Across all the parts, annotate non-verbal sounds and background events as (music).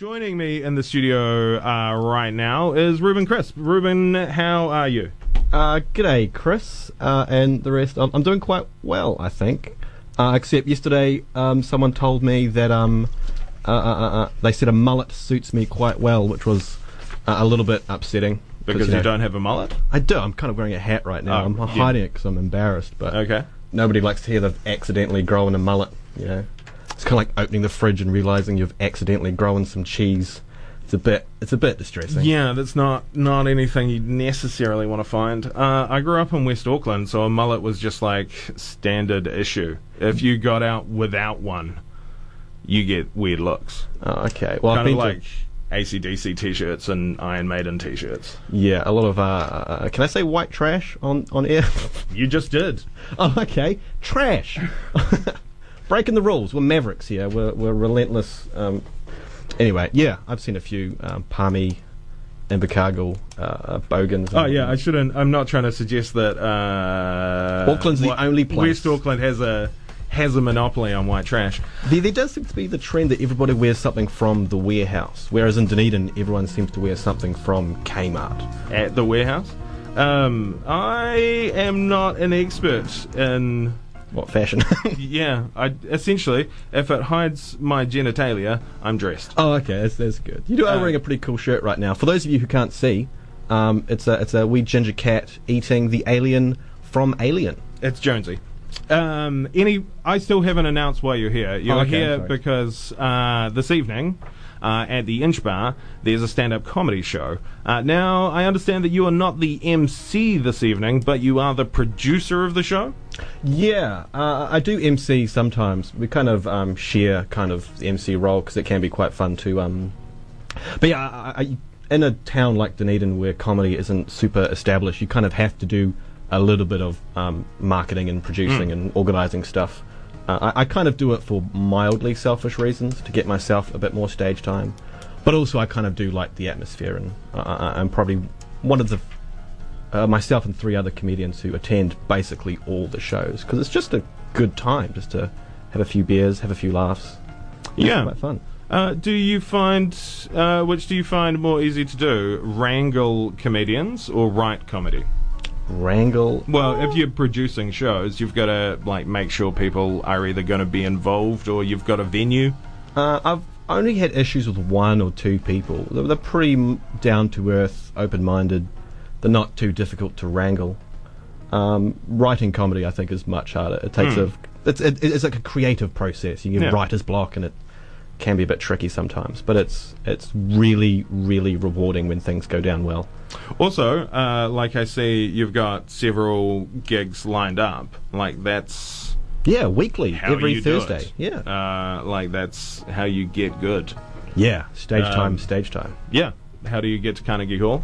Joining me in the studio uh, right now is Ruben Crisp. Ruben, how are you? Uh, g'day, Chris, uh, and the rest. I'm, I'm doing quite well, I think. Uh, except yesterday, um, someone told me that um, uh, uh, uh, uh, they said a mullet suits me quite well, which was uh, a little bit upsetting. Because you, know, don't have a mullet? I do. I'm kind of wearing a hat right now. Oh, I'm yeah. hiding it because I'm embarrassed, but Okay. nobody likes to hear they've accidentally grown a mullet. You know, it's kind of like opening the fridge and realizing you've accidentally grown some cheese. It's a bit. It's a bit distressing. Yeah, that's not not anything you necessarily want to find. Uh, I grew up in West Auckland, so a mullet was just like standard issue. If you got out without one, you get weird looks. Oh, okay. Well, I've kind of been to- like ACDC t-shirts and Iron Maiden t-shirts. Yeah, a lot of. Uh, uh, can I say white trash on on air? You just did. (laughs) oh, okay. Trash. (laughs) Breaking the rules. We're mavericks here. We're we're relentless. Um, anyway, yeah, I've seen a few um, Palmy, Invercargill, uh, Bogans. Oh yeah, I shouldn't. I'm not trying to suggest that uh, Auckland's the what- only place. West Auckland has a has a monopoly on white trash. There, there does seem to be the trend that everybody wears something from the warehouse, whereas in Dunedin, everyone seems to wear something from Kmart. at the warehouse. Um, I am not an expert in. What fashion? (laughs) Yeah, I essentially, if it hides my genitalia, I'm dressed. Oh, okay, that's, that's good. You do are Uh, wearing a pretty cool shirt right now. For those of you who can't see, um, it's a it's a wee ginger cat eating the alien from Alien. It's Jonesy. Um, any, I still haven't announced why you're here. You're Oh, okay, here because uh, this evening. Uh, at the Inch Bar, there's a stand-up comedy show. Uh, now, I understand that you are not the MC this evening, but you are the producer of the show. Yeah, uh, I do MC sometimes. We kind of um, share kind of the MC role because it can be quite fun to. Um, but yeah, I, I, in a town like Dunedin where comedy isn't super established, you kind of have to do a little bit of um, marketing and producing and organising stuff. Uh, I, I kind of do it for mildly selfish reasons to get myself a bit more stage time, but also I kind of do like the atmosphere, and I, I, I'm probably one of the uh, myself and three other comedians who attend basically all the shows because it's just a good time just to have a few beers, have a few laughs. It's Yeah. quite fun. Uh, do you find uh, which do you find more easy to do, wrangle comedians or write comedy? Wrangle. Well, if you're producing shows, you've got to like make sure people are either going to be involved or you've got a venue. Uh, I've only had issues with one or two people. They're, they're pretty down to earth, open minded. They're not too difficult to wrangle. Um, writing comedy, I think, is much harder. It takes a it's it, it's like a creative process. You get Yeah. writer's block, and it can be a bit tricky sometimes. But it's it's really really rewarding when things go down well. Also, uh, like I see, you've got several gigs lined up. Like that's Yeah, weekly how every Thursday. Yeah, uh, like that's how you get good. yeah. Stage Um, time, stage time. Yeah. How do you get to Carnegie Hall?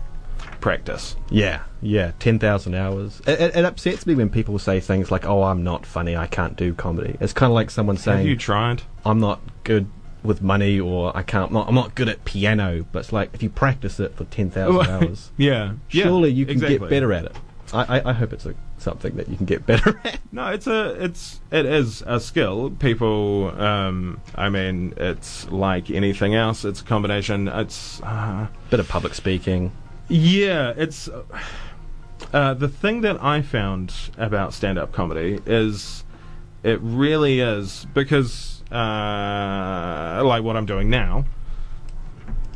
Practice. Yeah, yeah, 10,000 hours. It, it, it upsets me when people say things like, oh, I'm not funny, I can't do comedy. It's kind of like someone saying, Have you tried? I'm not good with money or I can't, I'm not, I'm not good at piano. But it's like, if you practice it for 10,000 (laughs) hours, yeah. yeah, surely you can exactly. get better at it. I, I, I hope it's a, something that you can get (laughs) better at. No, it's a it's it is a skill. People, um, I mean, it's like anything else. It's a combination. It's uh, Bit of public speaking. Yeah, it's uh, the thing that I found about stand-up comedy is it really is because uh, like what I'm doing now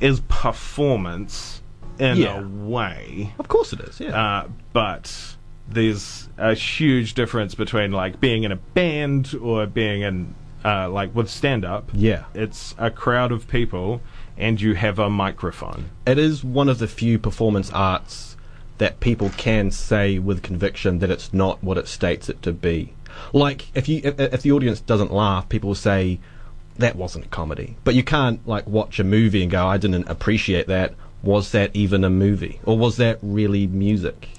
is performance in Yeah. a way. Of course it is, yeah. Uh, but there's a huge difference between like being in a band or being in uh, like with stand up. yeah. It's a crowd of people and you have a microphone. it is one of the few performance arts that people can say with conviction that it's not what it states it to be. Like if you if, if the audience doesn't laugh, people will say that wasn't comedy. But you can't like watch a movie and go, I didn't appreciate that. Was that even a movie, or was that really music?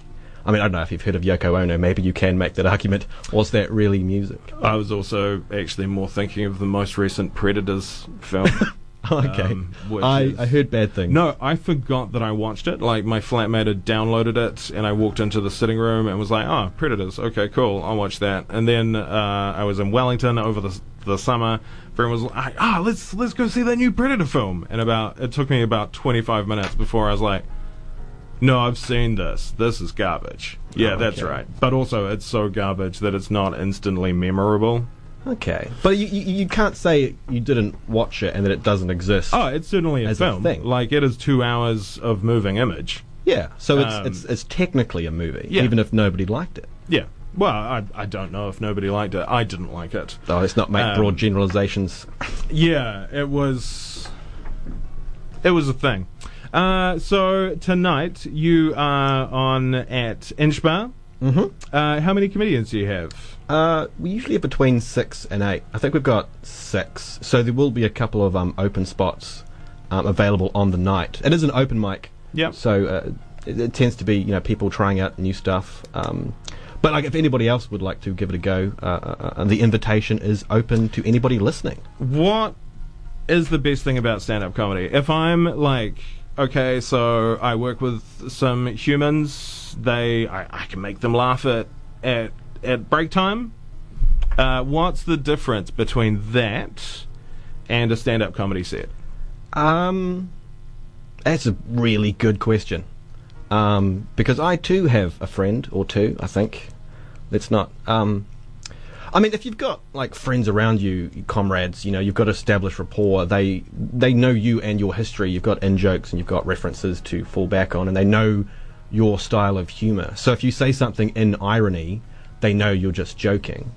I mean, I don't know if you've heard of Yoko Ono. Maybe you can make that argument. Was that really music? I was also actually more thinking of the most recent Predators film. (laughs) okay, Um, I, is- I heard bad things. No, I forgot that I watched it. Like my flatmate had downloaded it, and I walked into the sitting room and was like, "Oh, Predators. Okay, cool. I'll watch that." And then uh, I was in Wellington over the the summer. Everyone was like, "Ah, let's let's go see that new Predator film." And about it took me about 25 minutes before I was like, "No, I've seen this. This is garbage." Yeah, Oh, that's okay. right. But also, it's so garbage that it's not instantly memorable. Okay, but you, you you can't say you didn't watch it and that it doesn't exist. Oh, it's certainly a As a thing. Like it is two hours of moving image. yeah, so it's Um, it's it's technically a movie, yeah. even if nobody liked it. Yeah. Well, I I don't know if nobody liked it. I didn't like it. Oh, let's not make Um, broad generalizations. Yeah, it was. It was a thing. Uh, so tonight you are on at Inch Bar. Mm-hmm. Uh, how many comedians do you have? Uh, we usually have between six and eight. I think we've got six, so there will be a couple of um, open spots um, available on the night. It is an open mic, Yep. so uh, it, it tends to be you know people trying out new stuff. Um, but like if anybody else would like to give it a go, uh, uh, uh, the invitation is open to anybody listening. What is the best thing about stand-up comedy? If I'm like, okay, so I work with some humans, they I, I can make them laugh at at at break time. Uh, what's the difference between that and a stand-up comedy set? Um, that's a really good question. Um, because I too have a friend or two. I think. Let's not. Um, I mean, if you've got like friends around you, comrades, you know, you've got established rapport. They they know you and your history. You've got in jokes and you've got references to fall back on, and they know your style of humor. So if you say something in irony, they know you're just joking.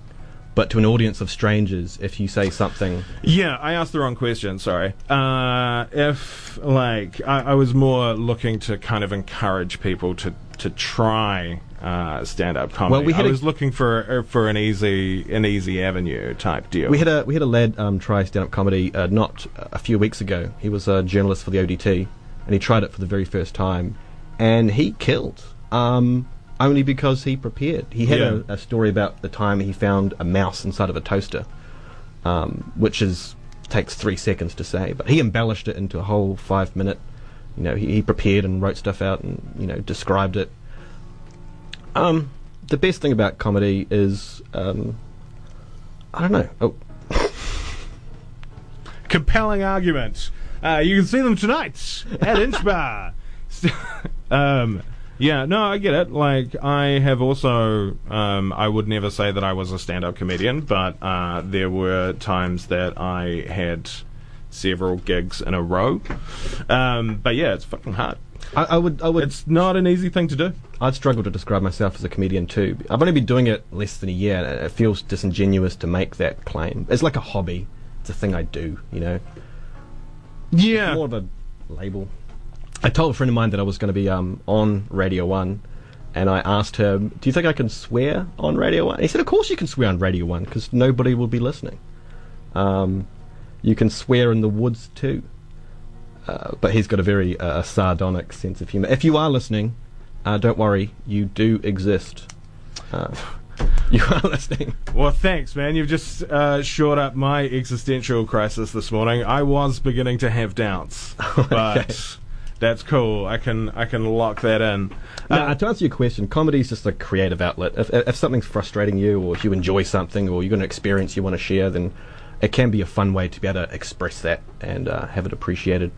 But to an audience of strangers, if you say something Yeah, I asked the wrong question. Sorry. Uh, if like I, I was more looking to kind of encourage people to to try uh, stand up comedy. Well, we had I a- was looking for uh, for an easy an easy avenue type deal. We had a we had a lad um, try stand up comedy uh, not a few weeks ago. He was a journalist for the ODT, and he tried it for the very first time, and he killed. Um, only because he prepared. He had Yeah. a, a story about the time he found a mouse inside of a toaster, um, which is takes three seconds to say, but he embellished it into a whole five minute. You know, he, he prepared and wrote stuff out and you know described it. Um, the best thing about comedy is um, I don't know. Oh, (laughs) compelling argument. Uh, you can see them tonight at Inch Bar. (laughs) um, yeah, no, I get it. Like, I have also, um, I would never say that I was a stand-up comedian, but uh, there were times that I had several gigs in a row. Um, but yeah, it's fucking hard. I, I would I would It's not an easy thing to do. I'd struggle to describe myself as a comedian too. I've only been doing it less than a year, and it feels disingenuous to make that claim. It's like a hobby. It's a thing I do, you know. Yeah. More of a label. I told a friend of mine that I was going to be um, on Radio One, and I asked him, "Do you think I can swear on Radio One?" He said, "Of course you can swear on Radio One because nobody will be listening. Um, you can swear in the woods too." Uh, but he's got a very uh, sardonic sense of humor. If you are listening, uh, don't worry, you do exist. Uh, (laughs) you are listening. Well, thanks, man. You've just uh, shored up my existential crisis this morning. I was beginning to have doubts, (laughs) but that's cool. I can I can lock that in. Now, Uh, to answer your question, comedy is just a creative outlet. If, if something's frustrating you, or if you enjoy something, or you've got an experience you want to share, then it can be a fun way to be able to express that and uh, have it appreciated.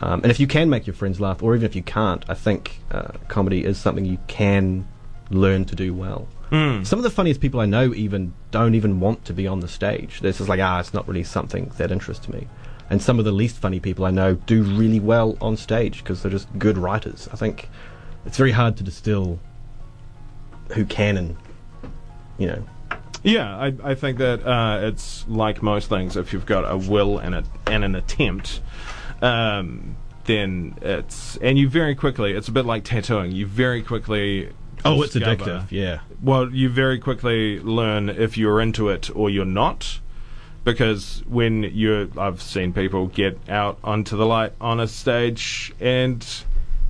Um, and if you can make your friends laugh, or even if you can't, I think uh, comedy is something you can learn to do well. mm, Some of the funniest people I know even don't even want to be on the stage. They're just like, ah, it's not really something that interests me. And some of the least funny people I know do really well on stage because they're just good writers. I think it's very hard to distill who can and, you know. Yeah, I, I think that uh, it's like most things. If you've got a will and a and an attempt, um, then it's and you very quickly. It's a bit like tattooing. You very quickly. Oh, it's discover- addictive. yeah. Well, you very quickly learn if you're into it or you're not. Because when you're, I've seen people get out onto the light on a stage and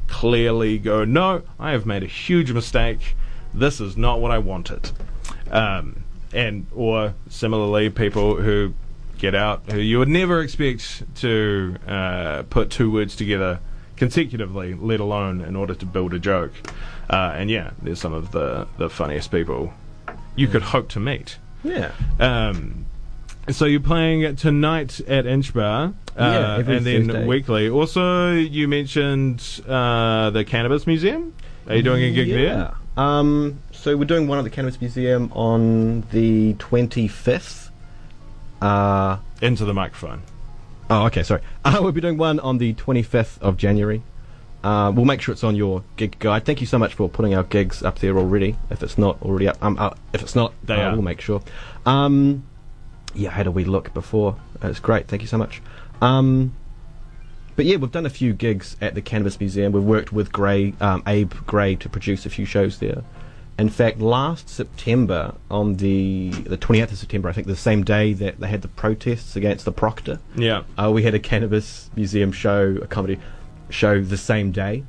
clearly go, no, I have made a huge mistake. This is not what I wanted. Um, and, or similarly, people who get out who you would never expect to uh, put two words together consecutively, let alone in order to build a joke. Uh, and yeah, there's some of the, the funniest people you could hope to meet. Yeah. Um, So you're playing tonight at Inch Bar, uh, Yeah, and then Thursday. weekly. Also, you mentioned uh, the Cannabis Museum. Are you doing a gig there? Um, so we're doing one at the Cannabis Museum on the 25th. Uh, Into the microphone. oh, okay, sorry. (laughs) Uh, we'll be doing one on the 25th of January. Uh, we'll make sure it's on your gig guide. Thank you so much for putting our gigs up there already. If it's not already up, um, uh, if it's not, They uh, we'll make sure. Um, yeah, I had a wee look before. It's great. Thank you so much. Um, but yeah, we've done a few gigs at the Cannabis Museum. We've worked with Gray, um, Abe Gray to produce a few shows there. In fact, last September, on the the 28th of September, I think the same day that they had the protests against the Proctor, Yeah. uh, we had a Cannabis Museum show, a comedy show, the same day,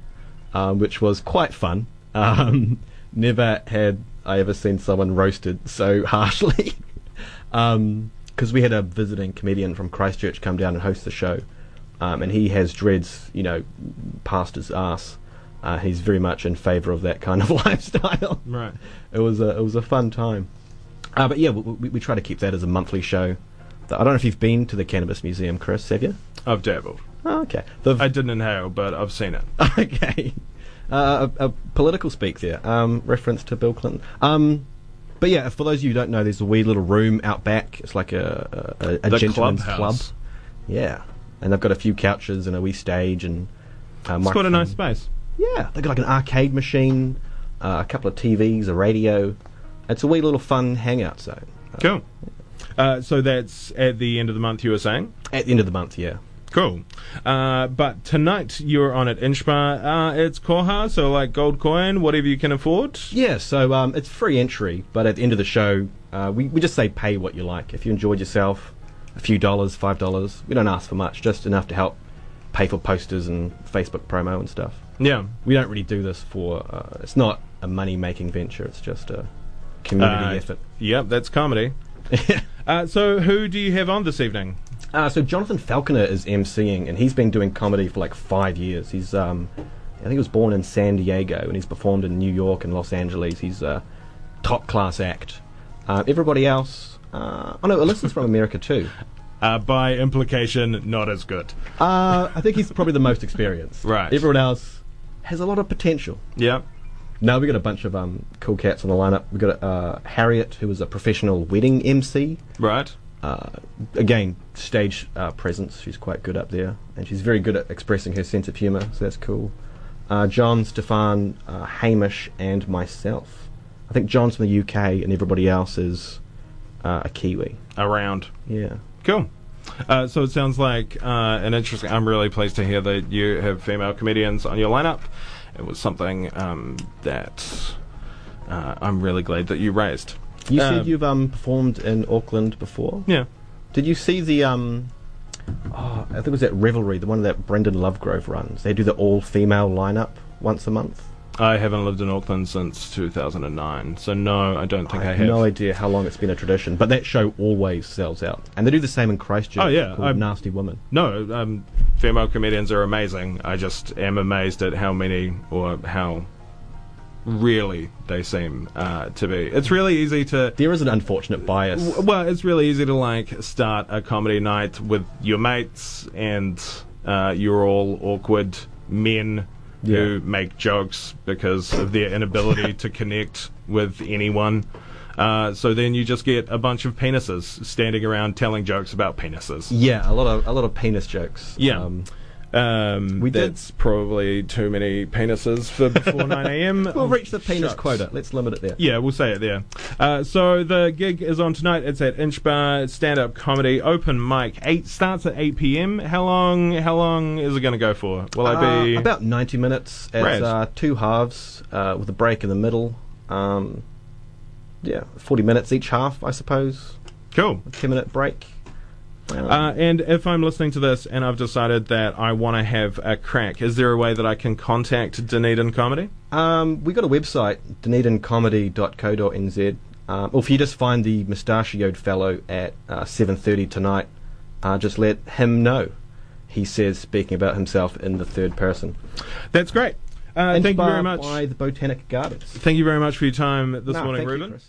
um, which was quite fun. Um, (laughs) never had I ever seen someone roasted so (laughs) harshly. (laughs) Because we had a visiting comedian from Christchurch come down and host the show, um, and he has dreads, you know, past his ass. Uh, he's very much in favour of that kind of (laughs) lifestyle Right. it was a it was a fun time. Uh, but yeah, we, we, we try to keep that as a monthly show. I don't know if you've been to the Cannabis Museum, Chris. Have you? I've dabbled. Oh, okay. The, I didn't inhale, but I've seen it. (laughs) okay. Uh, a, a political speak there. Um, reference to Bill Clinton. Um, but yeah, for those of you who don't know, there's a wee little room out back. It's like a a, a, gentleman's clubhouse. club. Yeah, and they've got a few couches and a wee stage and. Uh, It's quite a nice space. Yeah, they've got like an arcade machine, uh, a couple of TVs, a radio. It's a wee little fun hangout zone. Cool. Uh, so that's at the end of the month, you were saying? At the end of the month, yeah. Cool. Uh, but tonight you're on at Inchbar. Uh, it's Koha, so like gold coin, whatever you can afford. Yeah, so um, it's free entry, but at the end of the show, uh, we, we just say pay what you like. If you enjoyed yourself, a few dollars, five dollars. We don't ask for much, just enough to help pay for posters and Facebook promo and stuff. Yeah. We don't really do this for. Uh, it's not a money making venture. It's just a community Uh, effort. Yep, that's comedy. (laughs) Uh, so who do you have on this evening? Uh, so Jonathan Falconer is emceeing, and he's been doing comedy for like five years. He's, um, I think, he was born in San Diego, and he's performed in New York and Los Angeles. He's a top class act. Uh, everybody else, uh, oh no, Alyssa's from America too. (laughs) Uh, by implication, not as good. Uh, I think he's probably the most experienced. Right. Everyone else has a lot of potential. Yeah. Now we got a bunch of um, cool cats on the lineup. We got uh, Harriet, who is a professional wedding MC. Right. uh, again, stage uh, presence. She's quite good up there, and she's very good at expressing her sense of humour. So that's cool. Uh, John, Stefan, uh, Hamish, and myself. I think John's from the UK, and everybody else is uh, a Kiwi. Around. Yeah. Cool. Uh, so it sounds like uh, an interesting. I'm really pleased to hear that you have female comedians on your lineup. It was something um, that uh, I'm really glad that you raised. You Um, said you've um, performed in Auckland before. Yeah. Did you see the um? Oh, I think it was that Revelry, the one that Brendhan Lovegrove runs. They do the all-female lineup once a month. I haven't lived in Auckland since 2009, so no, I don't think I, I have no idea how long it's been a tradition, but that show always sells out. And they do the same in Christchurch. Oh, yeah, called I'm- Nasty Woman. No, um, female comedians are amazing. I just am amazed at how many or how really they seem uh, to be. It's really easy to. There is an unfortunate bias. w- Well, it's really easy to like start a comedy night with your mates, and uh, you're all awkward men who make jokes because of their inability (laughs) to connect with anyone. Uh, so then you just get a bunch of penises standing around telling jokes about penises. Yeah, a lot of a lot of penis jokes. Yeah. Um, Um, We did- that's probably too many penises for before (laughs) 9 a.m. we'll reach the penis Shucks. quota. Let's limit it there. Yeah, we'll say it there. Uh, so the gig is on tonight. It's at Inch Bar Stand Up Comedy Open Mic. Eight starts at 8 p.m. How long? How long is it going to go for? Will I be Uh, about 90 minutes. It's uh, two halves uh, with a break in the middle. Um, yeah, 40 minutes each half, I suppose. cool? A 10 minute break. Uh, and if I'm listening to this and I've decided that I want to have a crack, is there a way that I can contact Dunedin Comedy? Um, we got a website, dunedincomedy.co.nz. Um, or if you just find the mustachioed fellow at uh, 7.30 tonight, uh, just let him know. He says, speaking about himself in the third person. That's great. Uh, thank you very much. by the Botanic Gardens. Thank you very much for your time this No, morning, you, Ruben. Chris.